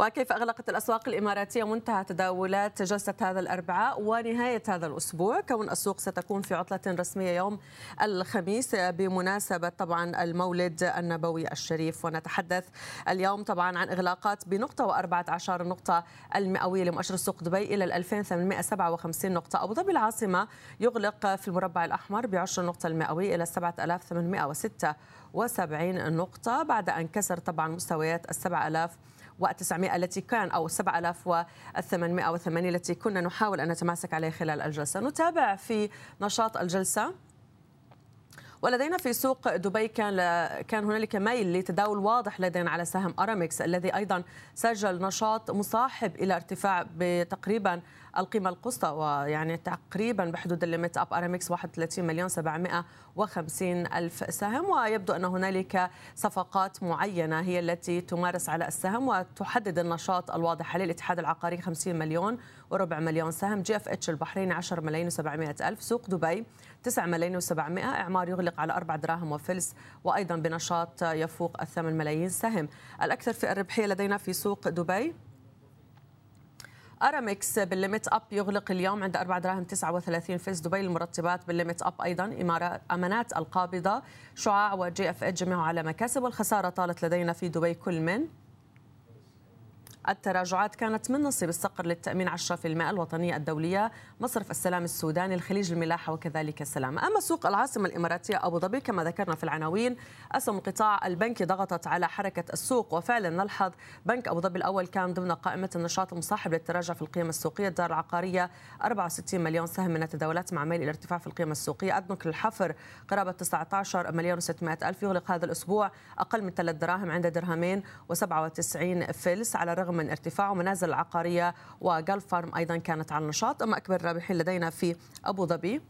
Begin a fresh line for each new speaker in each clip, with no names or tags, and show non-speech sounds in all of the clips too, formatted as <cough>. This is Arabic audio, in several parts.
وكيف أغلقت الأسواق الإماراتية منتهى تداولات جلسة هذا الأربعاء ونهاية هذا الأسبوع؟ كون السوق ستكون في عطلة رسمية يوم الخميس بمناسبة طبعا المولد النبوي الشريف. ونتحدث اليوم طبعا عن إغلاقات بنقطة وأربعة عشر نقطة المئوية لمؤشر السوق دبي إلى 2857 نقطة. أبو ظبي العاصمة يغلق في المربع الأحمر بعشر نقطة المئوية إلى 7876 نقطة بعد أن كسر طبعا مستويات ال 7000 و900 التي كان أو 7808 التي كنا نحاول أن نتماسك عليها خلال الجلسة. نتابع في نشاط الجلسة. ولدينا في سوق دبي كان كان هنالك ميل لتداول واضح لدينا على سهم أرامكس الذي أيضا سجل نشاط مصاحب إلى ارتفاع بتقريبا القيمة القصوى ويعني تقريبا بحدود ال limit up ارامكس 31 مليون 750 ألف سهم. ويبدو أن هنالك صفقات معينة هي التي تمارس على السهم وتحدد النشاط الواضح عليه الاتحاد العقاري 50 مليون وربع مليون سهم. جي إف إتش البحريني 10 ملايين و700 ألف سوق دبي 9 ملايين و700 إعمار يغلق على 4 دراهم وفلس وأيضا بنشاط يفوق 8 ملايين سهم. الأكثر في الربحية لدينا في سوق دبي؟ أرامكس بال limit up يغلق اليوم عند 4 دراهم 39 فلس دبي المرطبات بال limit up أيضا. أمانات القابضة. شعاع وجي إف جميعها على مكاسب. والخسارة طالت لدينا في دبي كل من التراجعات كانت من نصيب الصقر للتأمين 10% الوطنية الدولية مصرف السلام السوداني الخليج الملاحة وكذلك السلامة أما سوق العاصمة الإماراتية أبو ظبي كما ذكرنا في العناوين أسهم القطاع البنكي ضغطت على حركة السوق وفعلا نلحظ بنك أبو ظبي الأول كان ضمن قائمة النشاط المصاحب للتراجع في القيمة السوقية الدار العقارية 64 مليون سهم من التداولات مع ميل الارتفاع في القيمة السوقية. أدنك للحفر قرابة 19 مليون و600 ألف يغلق هذا الأسبوع أقل من 3 دراهم عند درهمين و97 فلس على الرغم من ارتفاع ومنازل العقارية وجلف فارم أيضا كانت على النشاط. أما أكبر الرابحين لدينا في أبو ظبي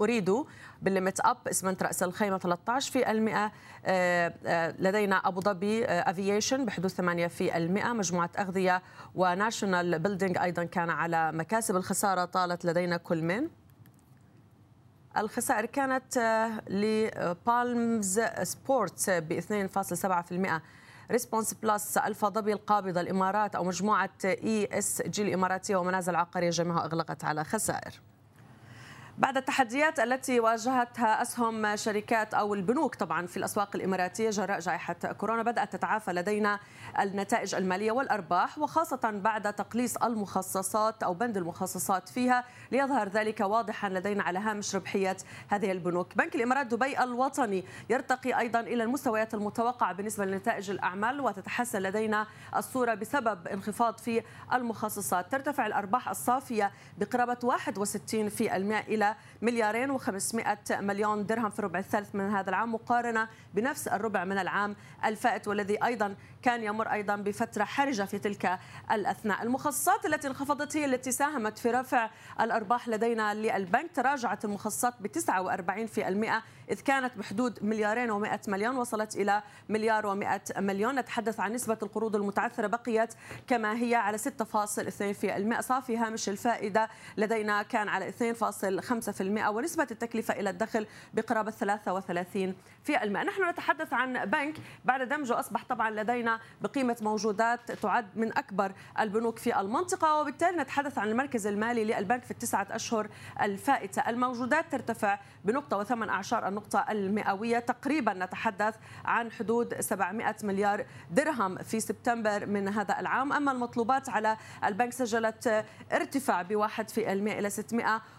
أريد بالليمت أب اسمنت رأس الخيمة 13 في المئة آه، آه، لدينا أبو ظبي أفييشن آه، بحدود 8 في المئة مجموعة أغذية وناشونال بيلدينج أيضا كان على مكاسب. الخسارة طالت لدينا كل من. الخسائر كانت لبالمز سبورت ب 2.7% ريسبونس بلس الفا ظبي القابضه الإمارات أو مجموعة اي اس جي الإماراتية ومنازل عقارية جميعها أغلقت على خسائر. بعد التحديات التي واجهتها أسهم شركات أو البنوك طبعا في الأسواق الإماراتية جراء جائحة كورونا بدأت تتعافى لدينا النتائج المالية والأرباح وخاصة بعد تقليص المخصصات أو بند المخصصات فيها ليظهر ذلك واضحا لدينا على هامش ربحية هذه البنوك. بنك الإمارات دبي الوطني يرتقي أيضا إلى المستويات المتوقعة بالنسبة لنتائج الأعمال وتتحسن لدينا الصورة بسبب انخفاض في المخصصات، ترتفع الأرباح الصافية بقرابة 61 في مليارين و500 مليون درهم في الربع الثالث من هذا العام مقارنة بنفس الربع من العام الفائت والذي أيضا كان يمر أيضا بفترة حرجة في تلك الأثناء. المخصصات التي انخفضت هي التي ساهمت في رفع الأرباح لدينا للبنك. تراجعت المخصصات ب 49% إذ كانت بحدود مليارين و100 مليون وصلت إلى مليار و100 مليون. نتحدث عن نسبة القروض المتعثرة بقيت كما هي على 6.2% صافي هامش الفائدة لدينا كان على 2.5% ونسبة التكلفة إلى الدخل بقرابة 33 في المئة. نحن نتحدث عن بنك بعد دمجه أصبح طبعا لدينا بقيمة موجودات تعد من أكبر البنوك في المنطقة وبالتالي نتحدث عن المركز المالي للبنك في التسعة أشهر الفائتة. الموجودات ترتفع بنقطة وثمان أعشار النقطة المئوية تقريبا نتحدث عن حدود 700 مليار درهم في سبتمبر من هذا العام. أما المطلوبات على البنك سجلت ارتفاع بواحد في المئة إلى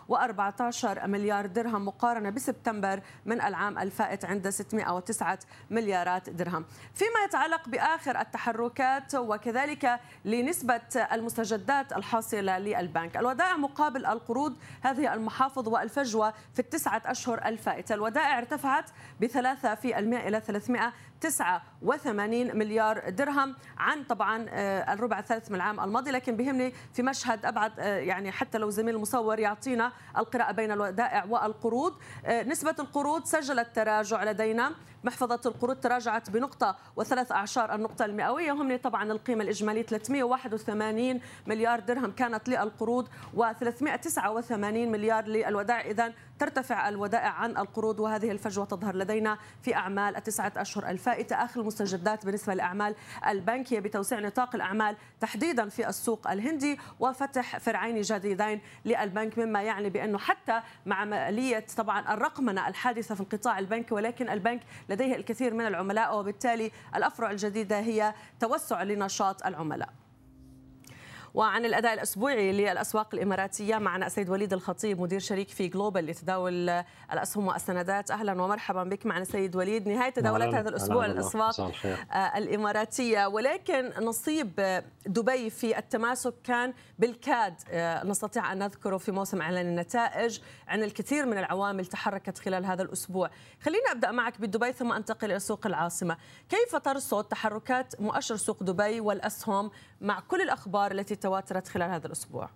614 مليار درهم مقارنة بسبتمبر من العام الفائت عند 609 مليارات درهم. فيما يتعلق بآخر التحركات وكذلك لنسبة المستجدات الحاصلة للبنك. الودائع مقابل القروض هذه المحافظ والفجوة في التسعة أشهر الفائتة. الودائع ارتفعت بثلاثة في المئة إلى 300 89 مليار درهم عن طبعا آه، الربع الثالث من العام الماضي. لكن بهمني في مشهد أبعد آه، يعني حتى لو زميل المصور يعطينا القراءة بين الودائع والقروض آه، نسبة القروض سجلت تراجع لدينا. محفظة القروض تراجعت بنقطة وثلاث أعشار النقطة المئوية. وهم طبعا القيمة الإجمالية 381 مليار درهم كانت للقروض و389 مليار للودائع. إذا ترتفع الودائع عن القروض وهذه الفجوة تظهر لدينا في أعمال التسعة أشهر الفائتة. آخر المستجدات بالنسبة لأعمال البنكية بتوسيع نطاق الأعمال تحديدا في السوق الهندي وفتح فرعين جديدين للبنك مما يعني بأنه حتى مع عملية طبعا الرقمنة الحادثة في القطاع البنكي ولكن البنك لديه الكثير من العملاء وبالتالي الأفرع الجديدة هي توسع لنشاط العملاء. وعن الأداء الأسبوعي للأسواق الإماراتية معنا السيد وليد الخطيب مدير شريك في جلوبال لتداول الأسهم والسندات. أهلا ومرحبا بك معنا سيد وليد. نهاية تداولات هذا الأسبوع للاسواق آه، الإماراتية. ولكن نصيب دبي في التماسك كان بالكاد. آه، نستطيع أن نذكره في موسم إعلان النتائج عن الكثير من العوامل تحركت خلال هذا الأسبوع. خلينا أبدأ معك بدبي ثم أنتقل إلى سوق العاصمة. كيف ترصد تحركات مؤشر سوق دبي والأسهم مع كل الأخبار التي تواترت خلال هذا الأسبوع؟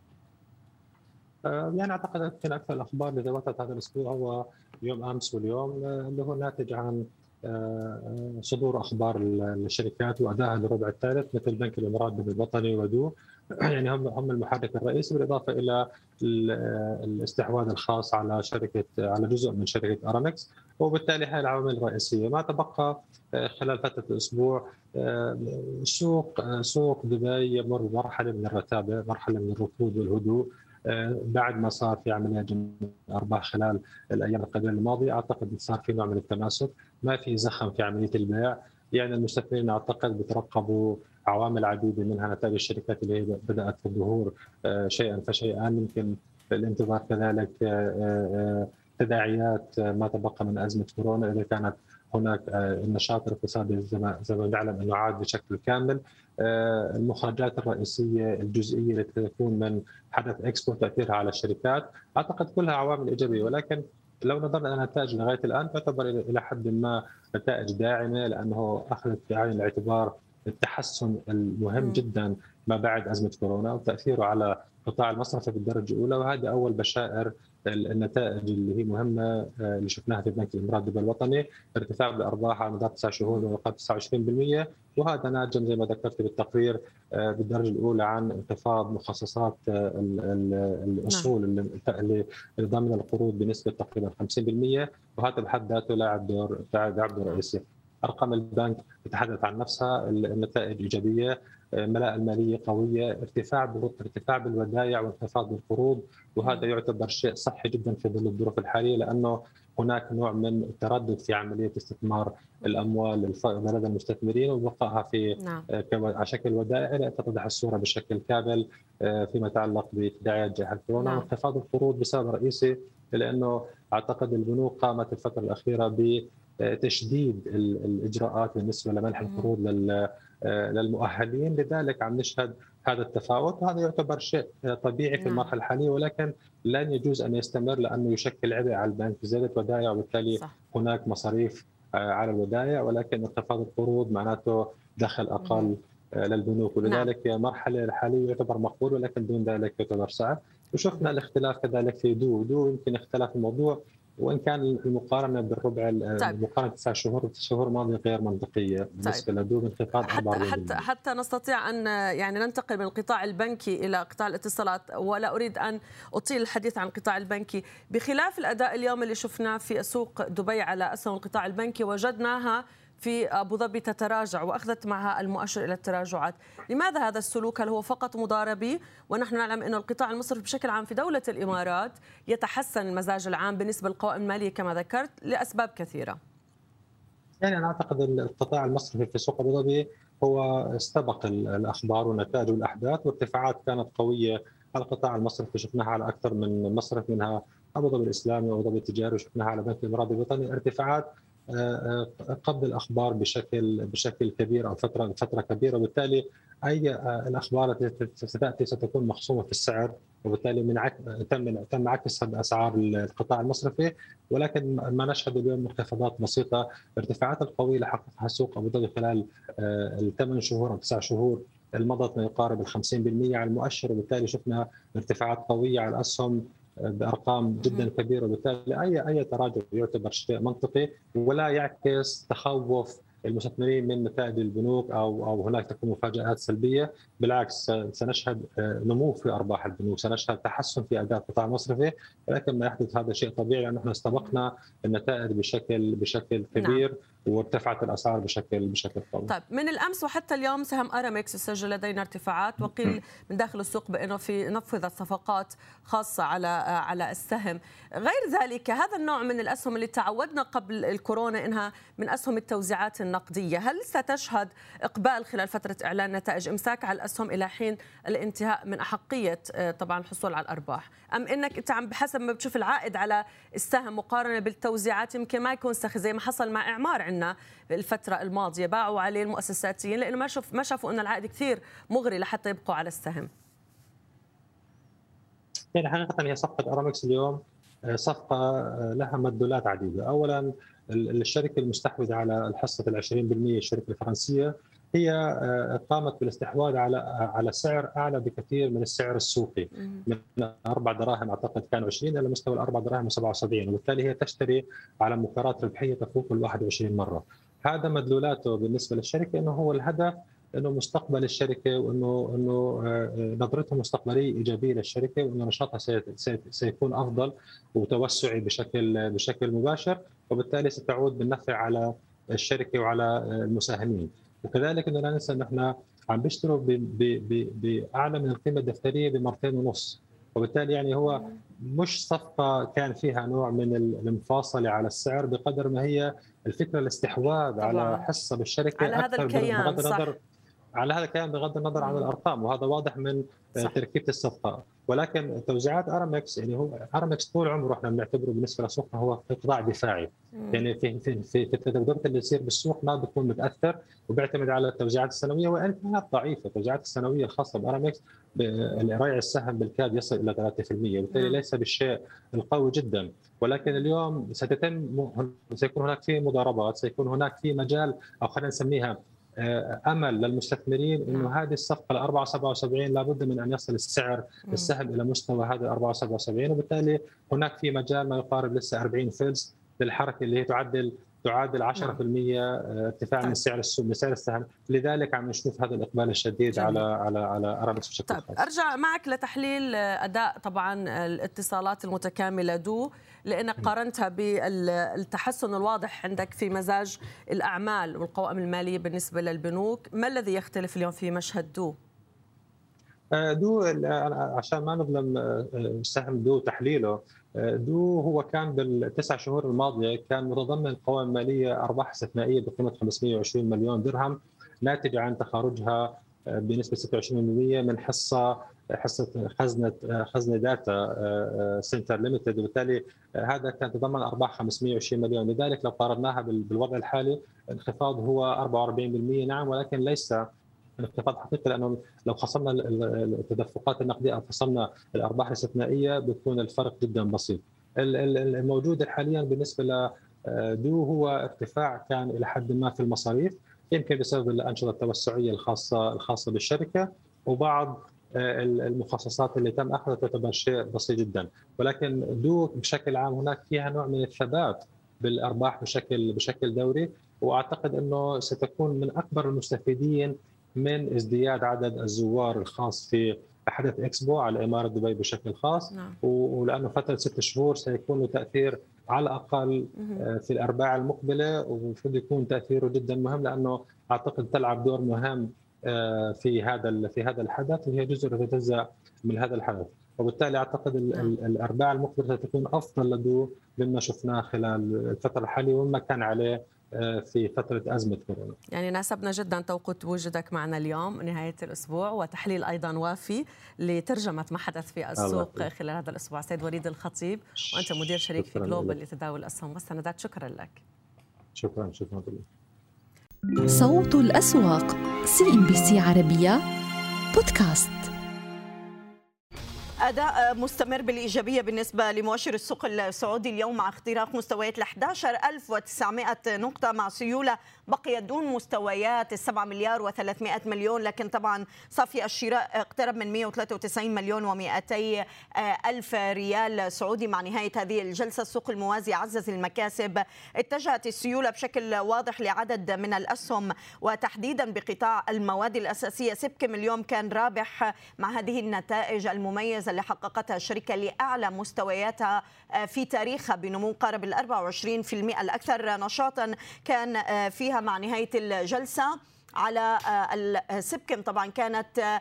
آه، يعني أعتقد يمكن أكثر الأخبار اللي تواترت هذا الأسبوع هو يوم أمس واليوم آه، اللي هو ناتج عن آه، صدور أخبار الشركات وادائها للربع الثالث مثل بنك الإمارات الوطني ودو <clears throat> يعني هم هم المحرك الرئيسي بالإضافة إلى الإستحواذ الخاص على شركة على جزء من شركة أرامكس وبالتالي هاي العوامل الرئيسية. ما تبقى خلال فترة الأسبوع سوق سوق دبي يمر بمرحلة من الرتابة مرحلة من الركود والهدوء بعد ما صار في عملية جمع أرباح خلال الأيام القليلة الماضية. أعتقد صار في نوع من التماسك. ما في زخم في عملية البيع. يعني المستثمرين أعتقد بترقبوا عوامل عديدة منها نتائج الشركات اللي هي بدأت في الظهور آه، شيئا فشيئا. يمكن الانتظار كذلك آه، آه، تداعيات ما تبقى من أزمة كورونا. إذا كانت هناك النشاط الاقتصادي زي ما نعلم انه عاد بشكل كامل. المخرجات الرئيسية الجزئية التي تكون من حدث إكسبو تأثيرها على الشركات. أعتقد كلها عوامل إيجابية ولكن لو نظرنا إلى النتائج لغاية الآن تعتبر إلى حد ما نتائج داعمة لأنه اخذت في عين الاعتبار التحسن المهم جدا ما بعد أزمة كورونا وتأثيره على قطاع المصرف بالدرجه الأولى. وهذه أول بشائر النتائج اللي هي مهمة آه، اللي شفناها في بنك الامارات الدولي الوطني ارتفاع بالأرباح على مدار تسع شهور بنقاط 29% وهذا ناتج زي ما ذكرت بالتقرير آه، بالدرجة الأولى عن انخفاض مخصصات آه، الاصول نعم. اللي ضمن القروض بنسبة تقريبا 50% وهذا بحد ذاته لاعب دور لاعب دور رئيسي. أرقام البنك تتحدث عن نفسها النتائج إيجابية ملاءه المالية قوية ارتفاع ارتفاع بالودائع وانخفاض بالقروض وهذا يعتبر شيء صحي جدا في ظل الظروف الحالية لأنه هناك نوع من التردد في عملية استثمار الأموال لدى المستثمرين وبقائها في نعم. على شكل ودائع لا تتضح الصورة بشكل كامل آه، فيما يتعلق بتداعيات جائحه كورونا نعم. وانخفاض القروض بسبب رئيسي لأنه أعتقد البنوك قامت الفترة الأخيرة بتشديد الإجراءات بالنسبة لمنح القروض للمؤهلين لذلك عم نشهد هذا التفاوت وهذا يعتبر شيء طبيعي في نعم. المرحلة الحالية ولكن لن يجوز أن يستمر لأنه يشكل عبء على البنك زياده ودائع وبالتالي صح. هناك مصاريف آه، على الودائع ولكن انخفاض القروض معناته دخل أقل آه، للبنوك ولذلك نعم. مرحله الحالية يعتبر مقبول ولكن دون ذلك يعتبر صعب وشفنا الاختلاف كذلك في دو دو يمكن اختلاف الموضوع وإن كان المقارنة بالربع طيب. المقارنه تسع شهور شهور ماضية غير منطقية بالنسبة طيب. لدوب انخفاض
حتى حتى حتى نستطيع أن يعني ننتقل من القطاع البنكي إلى قطاع الاتصالات ولا أريد أن أطيل الحديث عن القطاع البنكي بخلاف الأداء اليوم اللي شفناه في سوق دبي على أسهم القطاع البنكي وجدناها في أبو ظبي تتراجع وأخذت معها المؤشر إلى التراجعات، لماذا هذا السلوك؟ هل هو فقط مضاربي؟ ونحن نعلم ان القطاع المصرفي بشكل عام في دولة الإمارات يتحسن المزاج العام بالنسبة للقوائم المالية كما ذكرت لأسباب كثيرة.
يعني أنا أعتقد القطاع المصرفي في سوق أبو ظبي هو استبق الأخبار والنتائج والأحداث وارتفاعات كانت قوية على القطاع المصرفي شفناها على أكثر من مصرف منها أبو ظبي الإسلامي وأبو ظبي التجاري وشفناها على بنك الإمارات الوطني ارتفاعات قبل الأخبار بشكل بشكل كبير أو فتره فترة كبيرة. وبالتالي أي الأخبار التي ستأتي ستكون مخصومة في السعر. وبالتالي من تم تم عكس أسعار القطاع المصرفي. ولكن ما نشهد اليوم انخفاضات بسيطة. الارتفاعات القوية اللي حققها السوق أبو ظبي خلال آه، الثمان شهور أو تسع شهور مضت ما يقارب ال 50% على المؤشر. وبالتالي شفنا ارتفاعات قوية على الأسهم. بأرقام جدا كبيرة وبالتالي اي أي تراجع يعتبر شيء منطقي ولا يعكس تخوف المستثمرين من نتائج البنوك أو أو هناك تكون مفاجآت سلبية بالعكس سنشهد آه، نمو في أرباح البنوك سنشهد تحسن في أداء القطاع المصرفي ولكن ما يحدث هذا شيء طبيعي لأنه إحنا استبقنا النتائج بشكل بشكل نعم. كبير نعم. وارتفعت الأسعار بشكل بشكل قوي.
طيب من الأمس وحتى اليوم سهم أرامكس يسجل لدينا ارتفاعات. وقيل من داخل السوق بأنه في نفذت صفقات خاصة على على السهم، غير ذلك هذا النوع من الأسهم اللي تعودنا قبل الكورونا إنها من أسهم التوزيعات النقدية، هل ستشهد إقبال خلال فترة إعلان نتائج إمساك على الأسهم إلى حين الانتهاء من أحقية آه، طبعا الحصول على الأرباح، أم إنك إنت عم بحسب ما بتشوف العائد على السهم مقارنة بالتوزيعات يمكن ما يكون سخي زي ما حصل مع إعمار عندنا. الفترة الماضية باعوا عليه المؤسساتيين لأنه ما شوف ما شافوا أن العائد كثير مغري لحتى يبقوا على السهم.
يعني حقيقه هي صفقة ارامكس اليوم. آه، صفقة آه، لها مدلولات عديدة، اولا الشركة المستحوذة على الحصة ال 20% الشركة الفرنسية. هي آه، قامت بالاستحواذ على على سعر أعلى بكثير من السعر السوقي. من 4 دراهم أعتقد كان 20 إلى مستوى ال 4 دراهم و77 وبالتالي هي تشتري على مكرات ربحية تفوق ال 21 مرة. هذا مدلولاته بالنسبة للشركة إنه هو الهدف إنه مستقبل الشركة وإنه إنه آه، نظرتها مستقبلية إيجابية للشركة وإنه نشاطها سيكون أفضل وتوسعي بشكل بشكل مباشر. وبالتالي ستعود بالنفع على الشركة وعلى المساهمين. وكذلك إنه لا ننسى إن إحنا عم بيشتروا بأعلى من القيمة الدفترية بمرتين ونص. وبالتالي يعني هو مش صفقة كان فيها نوع من المفاصلة على السعر بقدر ما هي الفكرة الاستحواذ على حصة بالشركة
على هذا الكيان بغض النظر
على هذا الكلام بغض النظر عن الأرقام وهذا واضح من صح. تركيبة الصفقة. ولكن توزيعات ارامكس يعني هو ارامكس طول عمره إحنا بنعتبره بالنسبة لسوقنا هو قطاع دفاعي. مم. يعني في في في, في التذبذبات اللي يصير بالسوق ما بيكون متأثر وبيعتمد على التوزيعات السنوية وان كانت ضعيفة. التوزيعات السنوية الخاصة بارامكس ريع السهم بالكاد يصل إلى 3% وبالتالي ليس بالشيء القوي جدا. ولكن اليوم ستتم سيكون هناك في مضاربات سيكون هناك في مجال أو خلينا نسميها آه، أمل للمستثمرين إنه نعم. هذه الصفقة ل 477 لابد من أن يصل السعر السهم إلى مستوى هذا 477 وبالتالي هناك في مجال ما يقارب لسه 40 فلس للحركة اللي هي تعدل تعادل 10% آه، ارتفاع من طيب. سعر السوق من سعر السهم لذلك عم نشوف هذا الإقبال الشديد جميل. على على على ارامكس بشكل
طيب خاص. أرجع معك لتحليل أداء طبعا الاتصالات المتكاملة دو لأنك قارنتها بالتحسن الواضح عندك في مزاج الأعمال والقوائم المالية بالنسبة للبنوك ما الذي يختلف اليوم في مشهد دو
آه، دو عشان ما نظلم آه، سهم دو تحليله دو هو كان بالتسع شهور الماضية كان متضمن قوائم مالية أرباح استثنائية بقيمة 520 مليون درهم ناتجه عن تخارجها بنسبة 26% من حصة حصة خزنة خزنة Data Center ليمتد وبالتالي هذا كان تضمن أرباح 520 مليون. لذلك لو قارناها بالوضع الحالي الانخفاض هو 44% نعم ولكن ليس انخفاض حقيقي لأنه لو خصمنا التدفقات النقدية أو خصمنا الأرباح الاستثنائيه بيكون الفرق جدا بسيط. الموجود حاليا بالنسبة لدو هو ارتفاع كان إلى حد ما في المصاريف يمكن بسبب الأنشطة التوسعية الخاصه الخاصة بالشركة وبعض آه، المخصصات اللي تم أخذها تعتبر شيء بسيط جدا ولكن دو بشكل عام هناك فيها نوع من الثبات بالأرباح بشكل بشكل دوري وأعتقد إنه ستكون من أكبر المستفيدين من ازدياد عدد الزوار الخاص في حدث إكسبو على إمارة دبي بشكل خاص نعم. ولأنه فترة ست شهور سيكون له تأثير على الأقل آه، في الأرباع المقبلة ومفروض يكون تأثيره جدا مهم لأنه أعتقد تلعب دور مهم آه، في هذا في هذا الحدث وهي جزء يتجزا من هذا الحدث وبالتالي أعتقد نعم. الأرباع المقبلة ستكون أفضل لدو مما شفناه خلال الفترة الحالية ومما كان عليه في فترة أزمة كورونا.
يعني ناسبنا جدا توقيت وجودك معنا اليوم نهاية الأسبوع وتحليل أيضا وافي لترجمة ما حدث في السوق خلال هذا الأسبوع. سيد وليد الخطيب وأنت مدير شريك في Global لتداول الأسهم والسندات شكرا لك.
شكرا شكرا
لك. صوت الأسواق CNBC عربية بودكاست.
أداء مستمر بالإيجابية بالنسبة لمؤشر السوق السعودي اليوم مع اختراق مستويات ال 11900 نقطة مع سيولة بقيت دون مستويات ال 7 مليار و300 مليون لكن طبعا صافي الشراء اقترب من 193 مليون و200 ألف ريال سعودي مع نهاية هذه الجلسة. السوق الموازي عزز المكاسب اتجهت السيولة بشكل واضح لعدد من الأسهم وتحديدا بقطاع المواد الأساسية. سبكم اليوم كان رابح مع هذه النتائج المميزة اللي حققتها الشركة لأعلى مستوياتها في تاريخها بنمو قارب ال 24% الأكثر نشاطا كان فيها مع نهاية الجلسة. على السبكم طبعا كانت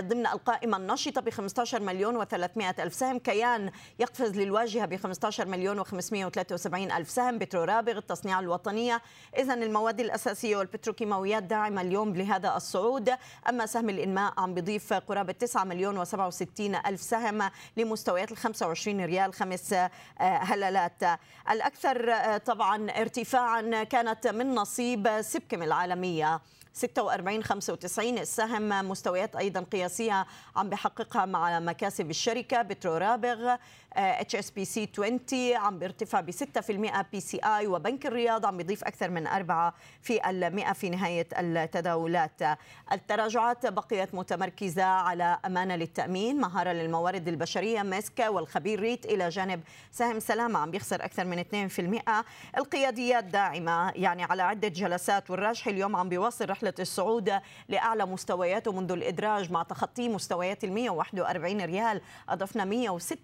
ضمن القائمة النشطة ب 15 مليون و300 ألف سهم. كيان يقفز للواجهة ب 15 مليون و573 ألف سهم. بترورابغ التصنيع الوطنية. إذا المواد الأساسية والبتروكيماويات داعمة اليوم لهذا الصعود. أما سهم الإنماء عم بيضيف قرابة 9 مليون و67 ألف سهم لمستويات ال 25 ريال خمس هلالات. الأكثر طبعا ارتفاعا كانت من نصيب سبكم العالمية. 46 95 السهم مستويات أيضا قياسية عم بحققها مع مكاسب الشركة بترورابغ HSBC 20 عم بيرتفع ب 6% BCI وبنك الرياض عم بيضيف أكثر من 4 في المئة في نهاية التداولات. التراجعات بقيت متمركزة على أمانة للتأمين مهارة للموارد البشرية ماسكا والخبير REIT إلى جانب سهم سلامة عم بيخسر أكثر من 2% القياديات داعمه يعني على عدة جلسات والراجحي اليوم عم بيواصل رحلة الصعود لأعلى مستوياته منذ الإدراج مع تخطي مستويات ال 141 ريال أضفنا 106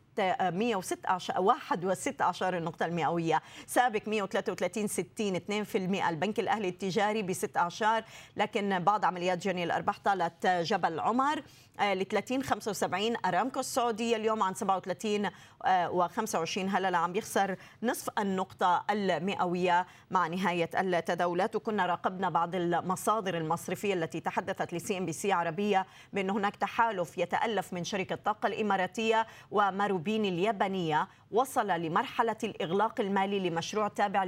116 116 النقطة المئوية. سابق 133 60 2% البنك الأهلي التجاري ب 16 لكن بعض عمليات جني الأرباح طالت جبل عمر. ل 30 75 أرامكو السعوديه اليوم عن 37 و25 هلله عم يخسر نصف النقطة المئوية مع نهاية التداولات. وكنا راقبنا بعض المصادر المصرفية التي تحدثت ل CNBC عربية بأن هناك تحالف يتألف من شركة الطاقه الإماراتية وماروبيني اليابانية. وصل لمرحلة الإغلاق المالي لمشروع تابع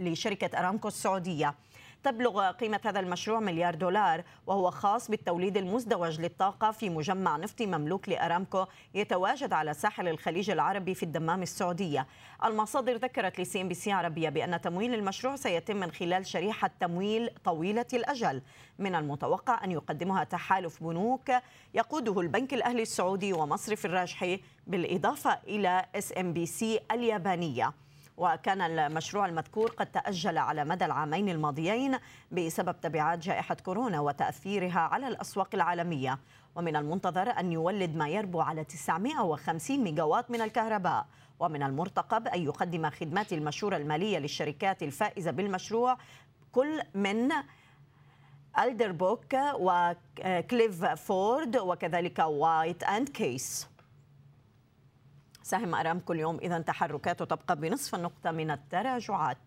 لشركة أرامكو السعودية. تبلغ قيمة هذا المشروع مليار دولار وهو خاص بالتوليد المزدوج للطاقة في مجمع نفطي مملوك لأرامكو يتواجد على ساحل الخليج العربي في الدمام السعودية. المصادر ذكرت ل CNBC عربية بأن تمويل المشروع سيتم من خلال شريحة تمويل طويلة الأجل. من المتوقع أن يقدمها تحالف بنوك يقوده البنك الأهلي السعودي ومصرف الراجحي بالإضافة إلى SMBC اليابانية. وكان المشروع المذكور قد تأجل على مدى العامين الماضيين بسبب تبعات جائحة كورونا وتأثيرها على الأسواق العالمية. ومن المنتظر أن يولد ما يربو على 950 ميجاوات من الكهرباء. ومن المرتقب أن يقدم خدمات المشورة المالية للشركات الفائزة بالمشروع كل من ألدربوك و Clifford وكذلك White & Case. سهم أرامكو اليوم إذا تحركاته تبقى بنصف النقطة من التراجعات.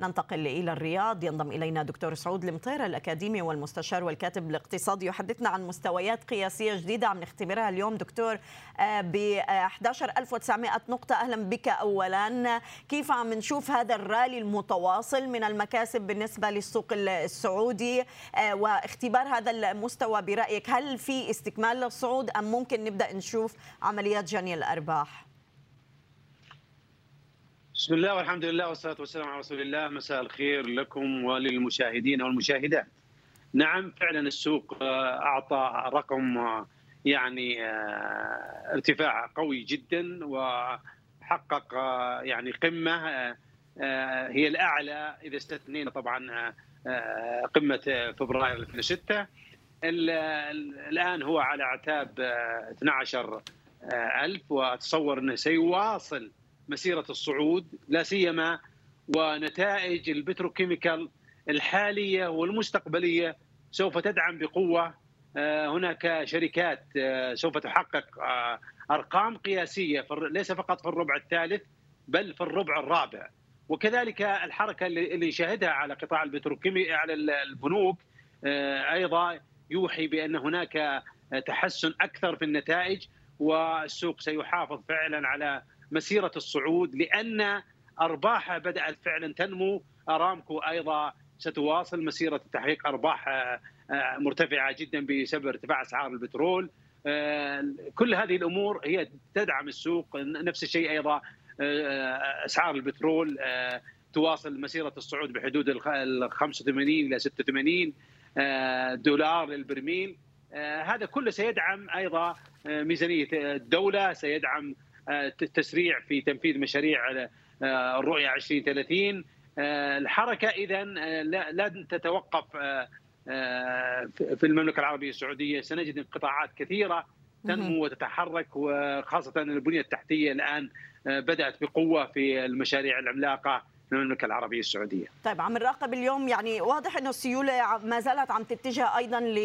ننتقل إلى الرياض. ينضم إلينا دكتور سعود المطير الأكاديمي والمستشار والكاتب الاقتصادي يحدثنا عن مستويات قياسية جديدة عم نختبرها اليوم. دكتور ب 11900 نقطة. أهلا بك أولا. كيف عم نشوف هذا الرالي المتواصل من المكاسب بالنسبة للسوق السعودي؟ واختبار هذا المستوى برأيك هل في استكمال للصعود أم ممكن نبدأ نشوف عمليات جني الأرباح؟
بسم الله والحمد لله والصلاة والسلام على رسول الله. مساء الخير لكم وللمشاهدين والمشاهدات. نعم فعلا السوق أعطى رقم يعني ارتفاع قوي جدا وحقق يعني قمة هي الأعلى إذا استثنينا طبعا قمة فبراير 2006 الآن هو على أعتاب 12 ألف وأتصور أنه سيواصل مسيرة الصعود لا سيما ونتائج البتروكيميكال الحالية والمستقبلية سوف تدعم بقوة. هناك شركات سوف تحقق أرقام قياسية ليس فقط في الربع الثالث بل في الربع الرابع. وكذلك الحركة اللي نشاهدها على قطاع البتروكيمي على البنوك أيضا يوحي بأن هناك تحسن أكثر في النتائج والسوق سيحافظ فعلا على مسيرة الصعود لأن ارباحها بدأت فعلا تنمو. أرامكو أيضا ستواصل مسيرة تحقيق أرباح مرتفعة جدا بسبب ارتفاع أسعار البترول. كل هذه الأمور هي تدعم السوق. نفس الشيء أيضا أسعار البترول تواصل مسيرة الصعود بحدود ال 85 إلى 86 دولار للبرميل. هذا كله سيدعم أيضا ميزانية الدولة سيدعم التسريع في تنفيذ مشاريع الرؤية 2030 الحركة إذا لن تتوقف في المملكة العربية السعودية. سنجد انقطاعات كثيرة تنمو وتتحرك وخاصة البنية التحتية الآن بدأت بقوة في المشاريع العملاقة. المملكة العربية السعودية.
طيب عم نراقب اليوم يعني واضح إنه السيولة ما زالت عم تتجه أيضا ل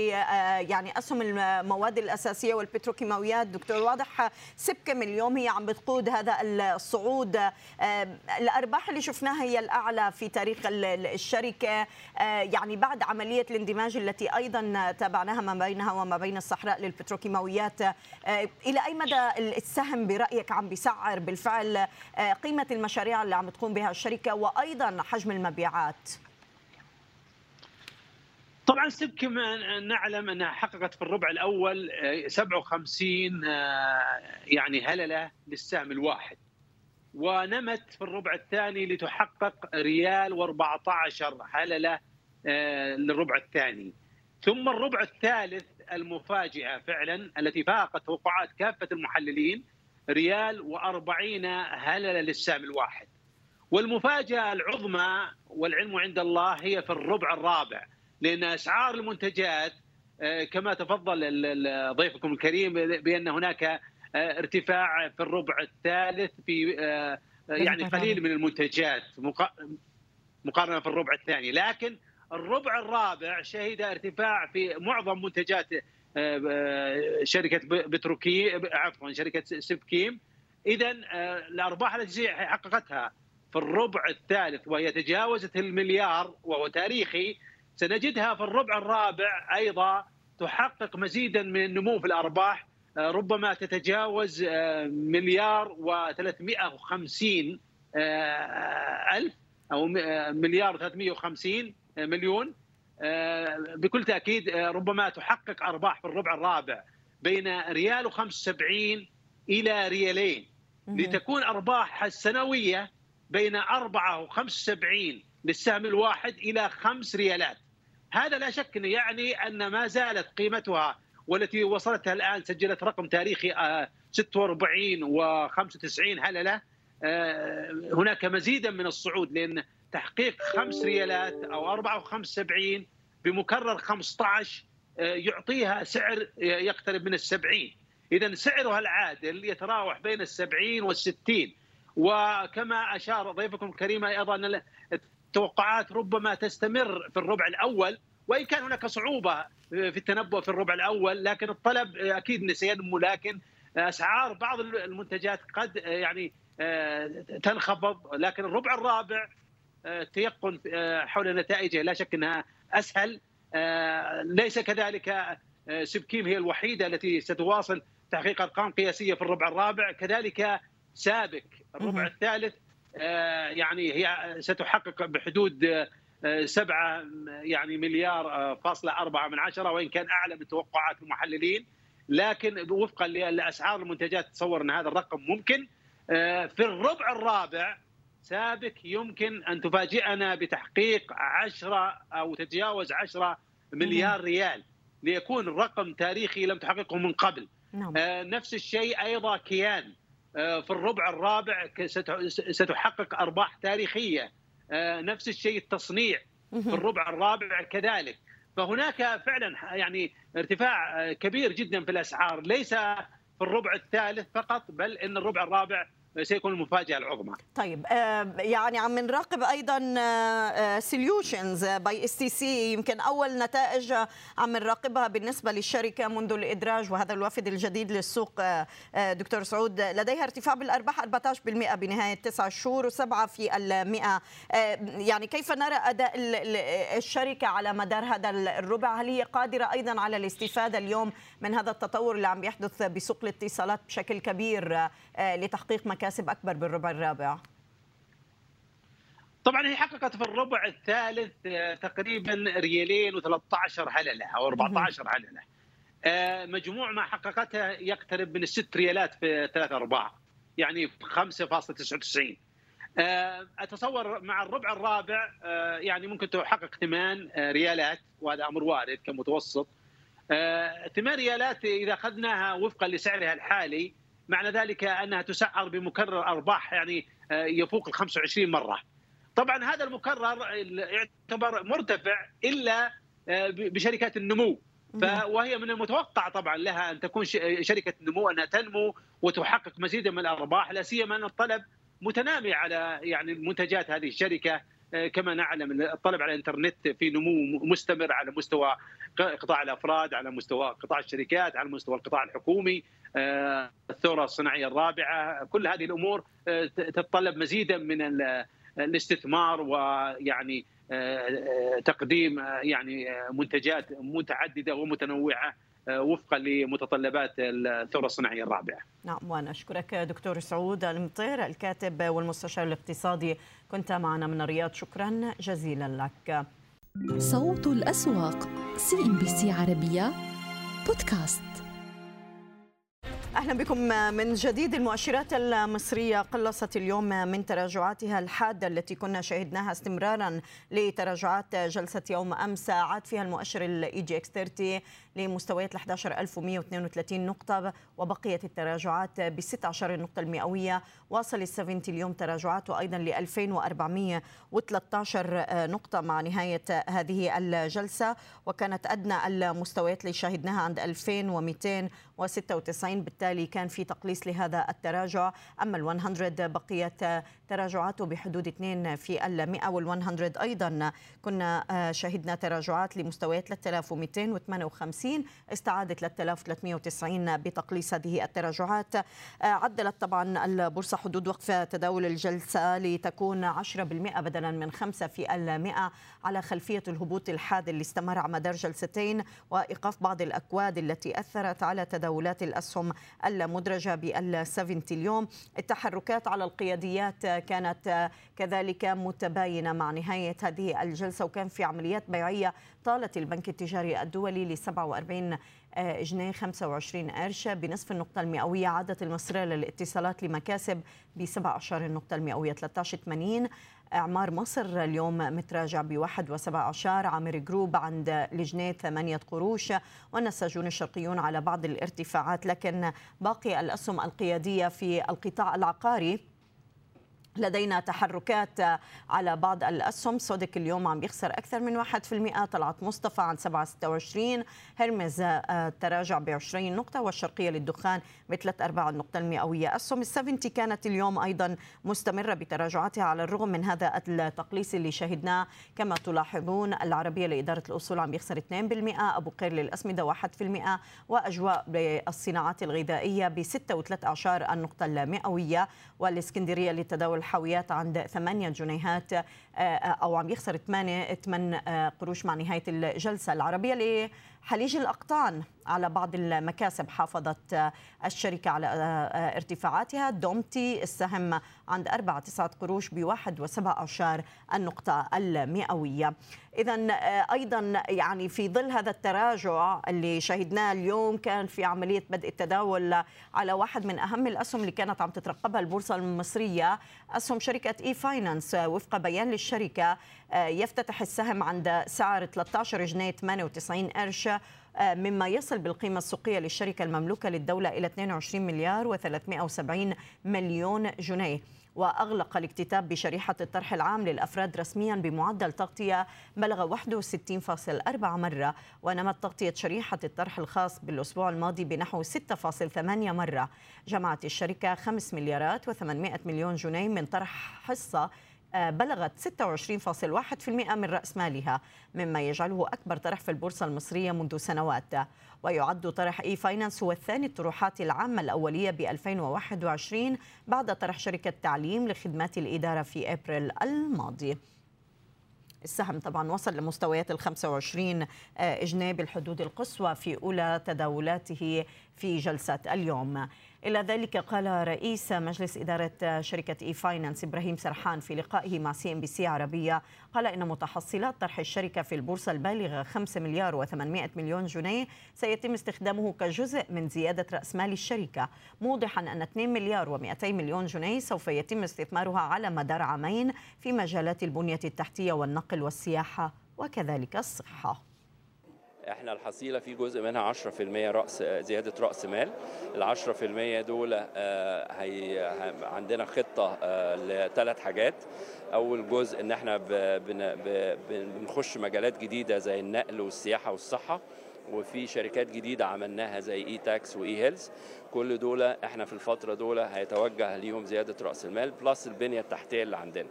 يعني أسهم المواد الأساسية والبتروكيماويات. دكتور واضح سبكم اليوم هي عم بتقود هذا الصعود. الأرباح اللي شفناها هي الأعلى في تاريخ الشركة. يعني بعد عملية الاندماج التي أيضا تابعناها ما بينها وما بين الصحراء للبتروكيماويات. إلى أي مدى السهم برأيك عم بيسعر؟ بالفعل قيمة المشاريع اللي عم تقوم بها الشركة وأيضا حجم المبيعات.
طبعا سبكم نعلم أنها حققت في الربع الأول 57 يعني هللة للسهم الواحد. ونمت في الربع الثاني لتحقق ريال و14 هللة للربع الثاني. ثم الربع الثالث المفاجئة فعلا التي فاقت توقعات كافة المحللين ريال و40 هللة للسهم الواحد. والمفاجأة العظمى والعلم عند الله هي في الربع الرابع لأن أسعار المنتجات كما تفضل ضيفكم الكريم بأن هناك ارتفاع في الربع الثالث في يعني قليل من المنتجات مقارنة في الربع الثاني لكن الربع الرابع شهد ارتفاع في معظم منتجات شركة بتروكي عفوا شركة سبكيم. اذا الأرباح التي حققتها في الربع الثالث وهي تجاوزت المليار وهو تاريخي سنجدها في الربع الرابع أيضا تحقق مزيدا من النمو في الأرباح. ربما تتجاوز مليار و350 ألف أو مليار 350 مليون. بكل تأكيد ربما تحقق أرباح في الربع الرابع بين ريال و75 إلى ريالين. لتكون أرباحها السنوية بين 4 و75 للسهم الواحد إلى 5 ريالات. هذا لا شك يعني أن ما زالت قيمتها والتي وصلتها الآن سجلت رقم تاريخي 46 و95 هلله هناك مزيدا من الصعود لأن تحقيق 5 ريالات أو 4 و75 بمكرر 15 يعطيها سعر يقترب من السبعين. إذا سعرها العادل يتراوح بين السبعين والستين. وكما أشار ضيفكم الكريم أيضا أن التوقعات ربما تستمر في الربع الأول وإن كان هناك صعوبة في التنبؤ في الربع الأول لكن الطلب أكيد سينمو لكن أسعار بعض المنتجات قد يعني تنخفض لكن الربع الرابع التيقن حول نتائجه لا شك إنها أسهل. ليس كذلك سبكيم هي الوحيدة التي ستواصل تحقيق أرقام قياسية في الربع الرابع. كذلك سابك الربع الثالث يعني هي ستحقق بحدود سبعة يعني مليار فاصلة أربعة من عشرة وإن كان أعلى من توقعات المحللين. لكن وفقا لأسعار المنتجات تصور أن هذا الرقم ممكن. في الربع الرابع سابك يمكن أن تفاجئنا بتحقيق عشرة أو تتجاوز عشرة مليار ريال ليكون الرقم تاريخي لم تحققه من قبل. نعم. نفس الشيء أيضا كيان. في الربع الرابع ستحقق أرباح تاريخية. نفس الشيء التصنيع. في الربع الرابع كذلك. فهناك فعلا يعني ارتفاع كبير جدا في الأسعار. ليس في الربع الثالث فقط بل إن الربع الرابع سيكون المفاجأة العظمى.
طيب يعني عم نراقب أيضا Solutions by stc يمكن أول نتائج عم نراقبها بالنسبة للشركة منذ الإدراج وهذا الوافد الجديد للسوق دكتور سعود. لديها ارتفاع بالأرباح 14% بنهاية تسعة شهور و7 في يعني كيف نرى أداء الشركة على مدار هذا الربع؟ هل هي قادرة أيضا على الاستفادة اليوم من هذا التطور اللي عم يحدث بسوق الاتصالات بشكل كبير لتحقيق مكاسب أكبر بالربع الرابع؟
طبعا هي حققت في الربع الثالث تقريبا ريالين و13 هلله أو 14 هلله مجموع ما حققتها يقترب من الست ريالات في ثلاث أرباع يعني 5.99 أتصور مع الربع الرابع يعني ممكن تحقق ثمان ريالات وهذا أمر وارد كمتوسط. ثمان ريالات إذا أخذناها وفقا لسعرها الحالي معنى ذلك أنها تسعر بمكرر أرباح يعني يفوق ال 25 مرة. طبعا هذا المكرر يعتبر مرتفع إلا بشركات النمو. وهي من المتوقع طبعا لها أن تكون شركة نمو أنها تنمو وتحقق مزيدا من الأرباح لا سيما أن الطلب متنامي على يعني منتجات هذه الشركة. كما نعلم الطلب على الإنترنت في نمو مستمر على مستوى قطاع الأفراد على مستوى قطاع الشركات على مستوى القطاع الحكومي الثورة الصناعية الرابعة كل هذه الأمور تتطلب مزيدا من الاستثمار ويعني تقديم يعني منتجات متعددة ومتنوعة. وفقا لمتطلبات الثورة الصناعية الرابعة.
نعم وأنا أشكرك دكتور سعود المطير الكاتب والمستشار الاقتصادي كنت معنا من الرياض شكرا جزيلا لك.
صوت الأسواق CNBC عربية بودكاست
أهلا بكم من جديد. المؤشرات المصرية قلصت اليوم من تراجعاتها الحادة التي كنا شهدناها استمرارا لتراجعات جلسة يوم أمس. عاد فيها المؤشر ال EGX 30 لمستويات ال 11132 نقطة وبقيت التراجعات ب 16 نقطه المئوية. واصل ال 70 اليوم تراجعاته أيضا ل 2413 نقطة مع نهاية هذه الجلسة. وكانت أدنى المستويات اللي شاهدناها عند 2296 بالتالي كان في تقليص لهذا التراجع. أما ال 100 بقيت تراجعاته بحدود 2 في ال 100 وال 100 أيضا كنا شهدنا تراجعات لمستويات 3258 استعادت 3390 بتقليص هذه التراجعات. عدلت طبعا البورصة حدود وقف تداول الجلسة لتكون 10% بدلا من 5 في المئة على خلفية الهبوط الحاد اللي استمر على مدار جلستين وإيقاف بعض الأكواد التي أثرت على تداولات الأسهم المدرجة بال 70 اليوم. التحركات على القياديات كانت كذلك متباينة مع نهاية هذه الجلسة وكان في عمليات بيعية طالت البنك التجاري الدولي ل 47 جنيه 25 قرش بنصف النقطة المئوية. عادت المصرية للاتصالات لمكاسب ب 17 النقطة المئوية 13.80 إعمار مصر اليوم متراجع وسبع عشر عامر جروب عند لجنة ثمانية قروش والنساجون الشرقيون على بعض الارتفاعات لكن باقي الأسهم القيادية في القطاع العقاري لدينا تحركات على بعض الأسهم. سودك اليوم عم يخسر أكثر من 1% طلعت مصطفى عن 7.26 هرمز تراجع ب 20 نقطة. والشرقية للدخان بثلاث أرباع النقطة المئوية. أسهم السفنتي كانت اليوم أيضا مستمرة بتراجعاتها على الرغم من هذا التقليص اللي شهدناه. كما تلاحظون العربية لإدارة الأصول عم يخسر 2% أبو قير للأسمدة 1% وأجواء بالصناعات الغذائية ب 6.3 النقطة المئوية. والإسكندرية للتداول الحاويات عند 8 جنيهات أو عم يخسر 8 8 قروش مع نهاية الجلسة العربية لحليج الأقطان على بعض المكاسب حافظت الشركة على ارتفاعاتها. دومتي السهم عند 4 9 قروش بواحد وسبع أعشار النقطة المئوية. إذا أيضا يعني في ظل هذا التراجع اللي شهدناه اليوم كان في عملية بدء التداول على واحد من أهم الأسهم اللي كانت عم تترقبها البورصة المصرية أسهم شركة e-finance. وفق بيان للشركة يفتتح السهم عند سعر 13 جنيه 98 قرش مما يصل بالقيمة السوقية للشركة المملوكة للدولة إلى 22 مليار و370 مليون جنيه. وأغلق الاكتتاب بشريحة الطرح العام للأفراد رسميا بمعدل تغطية بلغ 61.4 مرة. ونمت تغطية شريحة الطرح الخاص بالأسبوع الماضي بنحو 6.8 مرة. جمعت الشركة 5 مليارات و800 مليون جنيه من طرح حصة بلغت 26.1% من رأس مالها مما يجعله أكبر طرح في البورصة المصرية منذ سنوات. ويعد طرح إي فاينانس هو الثاني الطروحات العامة الأولية ب 2021 بعد طرح شركة تعليم لخدمات الإدارة في أبريل الماضي. السهم طبعا وصل لمستويات ال 25 جنيه بالحدود القصوى في أولى تداولاته في جلسة اليوم. إلى ذلك قال رئيس مجلس إدارة شركة إي فاينانس إبراهيم سرحان في لقائه مع CNBC عربية قال إن متحصلات طرح الشركة في البورصة البالغة 5 مليار و800 مليون جنيه سيتم استخدامه كجزء من زيادة رأس مال الشركة. موضحا أن 2 مليار و200 مليون جنيه سوف يتم استثمارها على مدار عامين في مجالات البنية التحتية والنقل والسياحة وكذلك الصحة.
إحنا الحصيلة في جزء منها 10% رأس زيادة رأس مال. ال 10% دول آه، هي عندنا خطة آه، لثلاث حاجات. أول جزء إن إحنا بنخش مجالات جديدة زي النقل والسياحة والصحة وفي شركات جديدة عملناها زي e-tax و e-health. كل دول إحنا في الفترة دول هيتوجه ليهم زيادة رأس المال plus البنية التحتية اللي عندنا.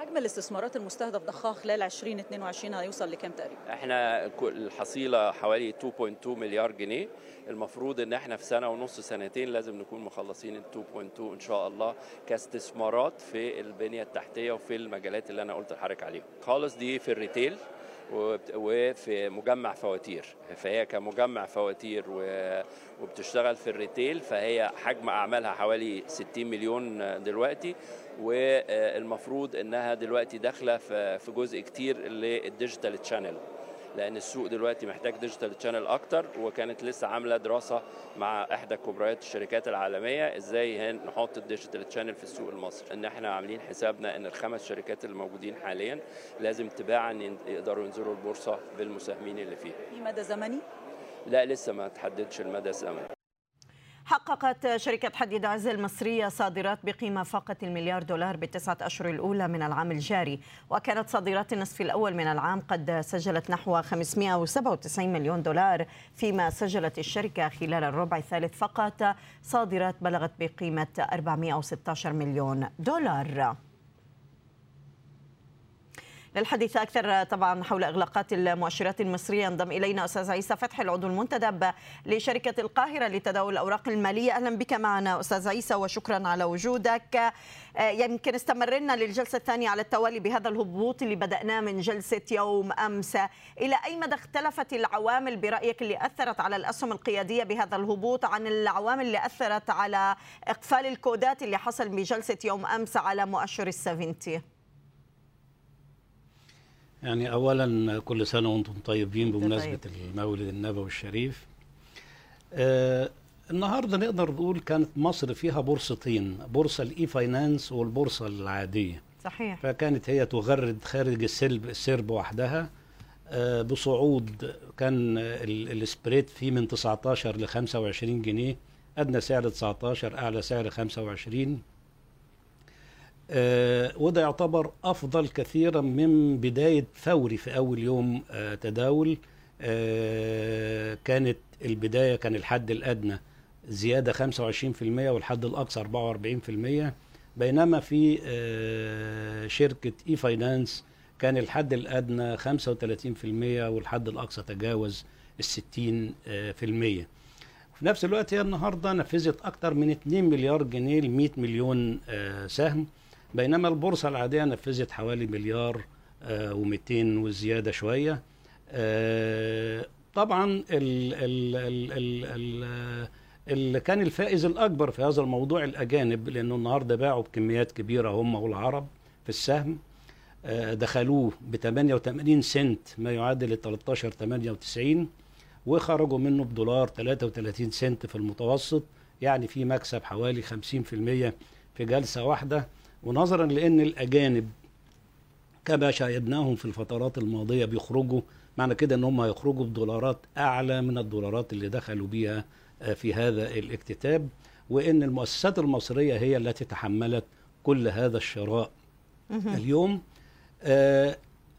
حجم الاستثمارات المستهدف ضخها خلال 2022 هيوصل لكام تقريبا؟
إحنا الحصيلة حوالي 2.2 مليار جنيه. المفروض إن إحنا في سنة ونص سنتين لازم نكون مخلصين ال 2.2 إن شاء الله كاستثمارات في البنية التحتية وفي المجالات اللي أنا قلت لحضرتك عليهم خالص دي في ال retail وفي مجمع فواتير. فهي كمجمع فواتير وبتشتغل في ال retail فهي حجم أعمالها حوالي 60 مليون دلوقتي. والمفروض إنها دلوقتي داخلة في جزء كتير لل digital channel لأن السوق دلوقتي محتاج digital channel أكتر وكانت لسه عاملة دراسة مع إحدى كبريات الشركات العالمية إزاي نحط ال digital channel في السوق المصري. إن إحنا عاملين حسابنا إن الخمس شركات اللي موجودين حاليا لازم تباعا يقدروا ينزلوا البورصة بالمساهمين اللي فيها.
في مدى زمني؟
لا لسه ما تحددش المدى الزمني.
حققت شركة حديد عز المصرية صادرات بقيمة فاقت المليار دولار بالتسعة أشهر الأولى من العام الجاري. وكانت صادرات النصف الأول من العام قد سجلت نحو 597 مليون دولار فيما سجلت الشركة خلال الربع الثالث فقط. صادرات بلغت بقيمة 416 مليون دولار. للحديث أكثر طبعا حول إغلاقات المؤشرات المصرية. ينضم إلينا أستاذ عيسى فتحي العضو المنتدب لشركة القاهرة لتداول الأوراق المالية. أهلا بك معنا أستاذ عيسى وشكرا على وجودك. آه، يمكن استمرنا للجلسة الثانية على التوالي بهذا الهبوط اللي بدأناه من جلسة يوم أمس. إلى أي مدى اختلفت العوامل برأيك اللي أثرت على الأسهم القيادية بهذا الهبوط؟ عن العوامل اللي أثرت على إقفال الكودات اللي حصل بجلسة يوم أمس على مؤشر السفنتي
يعني اولا كل سنة وأنتم طيبين بمناسبة طيب. المولد النبوي الشريف. آه النهارده نقدر نقول كانت مصر فيها بورصتين بورصة الإي فاينانس والبورصة العادية.
صحيح.
فكانت هي تغرد خارج السرب السرب وحدها. آه بصعود كان ال spread فيه من 19 ل 25 جنيه أدنى سعر 19 أعلى سعر 25 آه وده يعتبر أفضل كثيرا من بداية فوري في أول يوم آه تداول. آه كانت البداية كان الحد الأدنى زيادة 25% والحد الأقصى 44% بينما في شركة اي فاينانس كان الحد الأدنى 35% والحد الأقصى تجاوز ال 60% آه في نفس الوقت هي النهارده نفذت أكثر من 2 مليار جنيه ل 100 مليون سهم. بينما البورصة العادية نفذت حوالي مليار آه و200 وزيادة شوية. آه طبعا ال ال ال ال ال اللي كان الفائز الأكبر في هذا الموضوع الأجانب لأنه النهاردة باعوا بكميات كبيرة هم والعرب في السهم. آه دخلوه ب 88 سنت ما يعادل 13 98 وخرجوا منه بدولار 33 سنت في المتوسط يعني في مكسب حوالي 50% في جلسة واحدة. ونظرا لأن الأجانب كما شاهدناهم في الفترات الماضية بيخرجوا معنى كده إن هم هيخرجوا بدولارات أعلى من الدولارات اللي دخلوا بيها آه، في هذا الاكتتاب وإن المؤسسات المصرية هي التي تحملت كل هذا الشراء. اليوم آه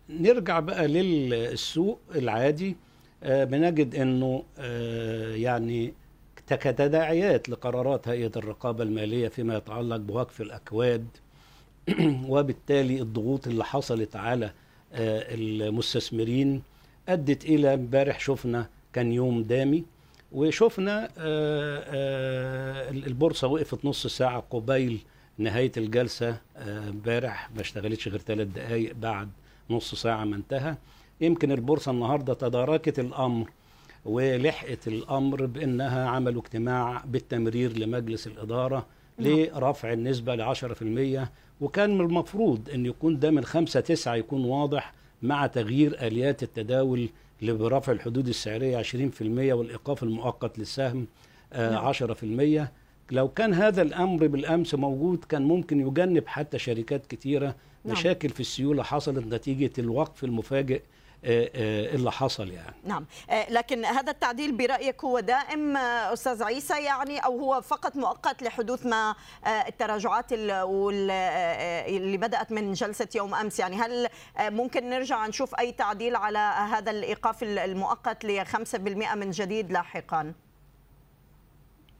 نرجع بقى للسوق العادي. آه بنجد إنه آه يعني كتداعيات لقرارات هيئة الرقابة المالية فيما يتعلق بوقف الأكواد <clears throat> وبالتالي الضغوط اللي حصلت على آه، المستثمرين أدت إلى امبارح شفنا كان يوم دامي وشفنا آه، آه، البورصة وقفت نص ساعة قبيل نهاية الجلسة امبارح ما اشتغلتش غير ثلاث دقائق بعد نص ساعة ما انتهى. يمكن البورصة النهارده تداركت الأمر ولحقت الأمر بأنها عملوا اجتماع بالتمرير لمجلس الإدارة لرفع النسبة ل 10% وكان من المفروض إن يكون ده من 5 9 يكون واضح مع تغيير آليات التداول برفع الحدود السعرية 20% والإيقاف المؤقت للسهم آه 10% لو كان هذا الأمر بالأمس موجود كان ممكن يجنب حتى شركات كتيرة
نعم.
مشاكل في السيولة حصلت نتيجة الوقف المفاجئ اللي حصل يعني.
نعم. آه، لكن هذا التعديل برأيك هو دائم آه، أستاذ عيسى يعني أو هو فقط مؤقت لحدوث ما آه، التراجعات آه، اللي بدأت من جلسة يوم أمس؟ يعني هل آه، ممكن نرجع نشوف أي تعديل على هذا الإيقاف المؤقت ل 5% من جديد لاحقا؟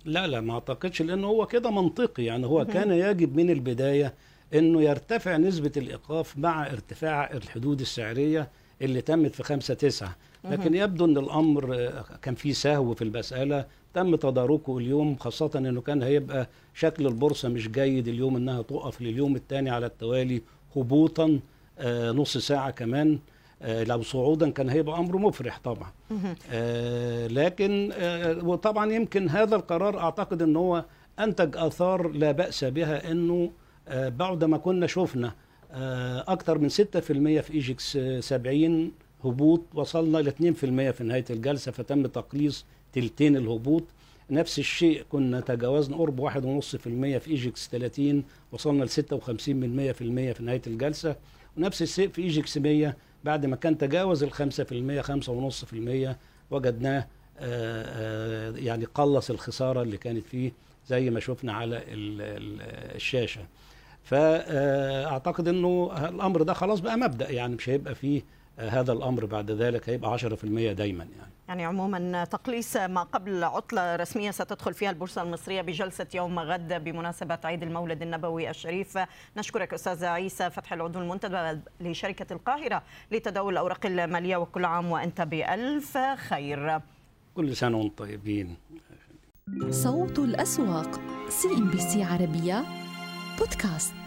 لا لا ما أعتقدش لأنه هو كده منطقي. يعني هو كان يجب من البداية إنه يرتفع نسبة الإيقاف مع ارتفاع الحدود السعرية اللي تمت في 5 9 لكن يبدو إن الأمر كان فيه سهو في المساله تم تداركه اليوم خاصة إنه كان هيبقى شكل البورصة مش جيد اليوم إنها تقف لليوم الثاني على التوالي هبوطا آه، نص ساعة كمان. آه، لو صعودا كان هيبقى أمر مفرح طبعا. آه، لكن وطبعا يمكن هذا القرار أعتقد إن هو أنتج آثار لا بأس بها إنه بعد ما كنا شفنا أكثر من 6% في EGX آه، 70 هبوط. وصلنا ل 2% في نهاية الجلسة فتم تقليص تلتين الهبوط. نفس الشيء كنا تجاوزنا قرب 1.5% في EGX 30 وصلنا ل 56 من 100% في نهاية الجلسة. ونفس الشيء في EGX 100 بعد ما كان تجاوز ال 5% 5.5% وجدناه آه، آه، يعني قلص الخسارة اللي كانت فيه زي ما شفنا على ال- ال- الشاشة. فأعتقد إنه الأمر ده خلاص بقى مبدأ يعني مش هيبقى فيه هذا الأمر بعد ذلك هيبقى 10% دايما يعني.
يعني عموما تقليص ما قبل عطلة رسمية ستدخل فيها البورصة المصرية بجلسة يوم غد بمناسبة عيد المولد النبوي الشريف. نشكرك أستاذ عيسى فتح العضو المنتدب لشركة القاهرة لتداول الأوراق المالية وكل عام وأنت بألف خير.
كل سنة وأنتم طيبين.
صوت الأسواق سي إم بي سي عربية بودكاست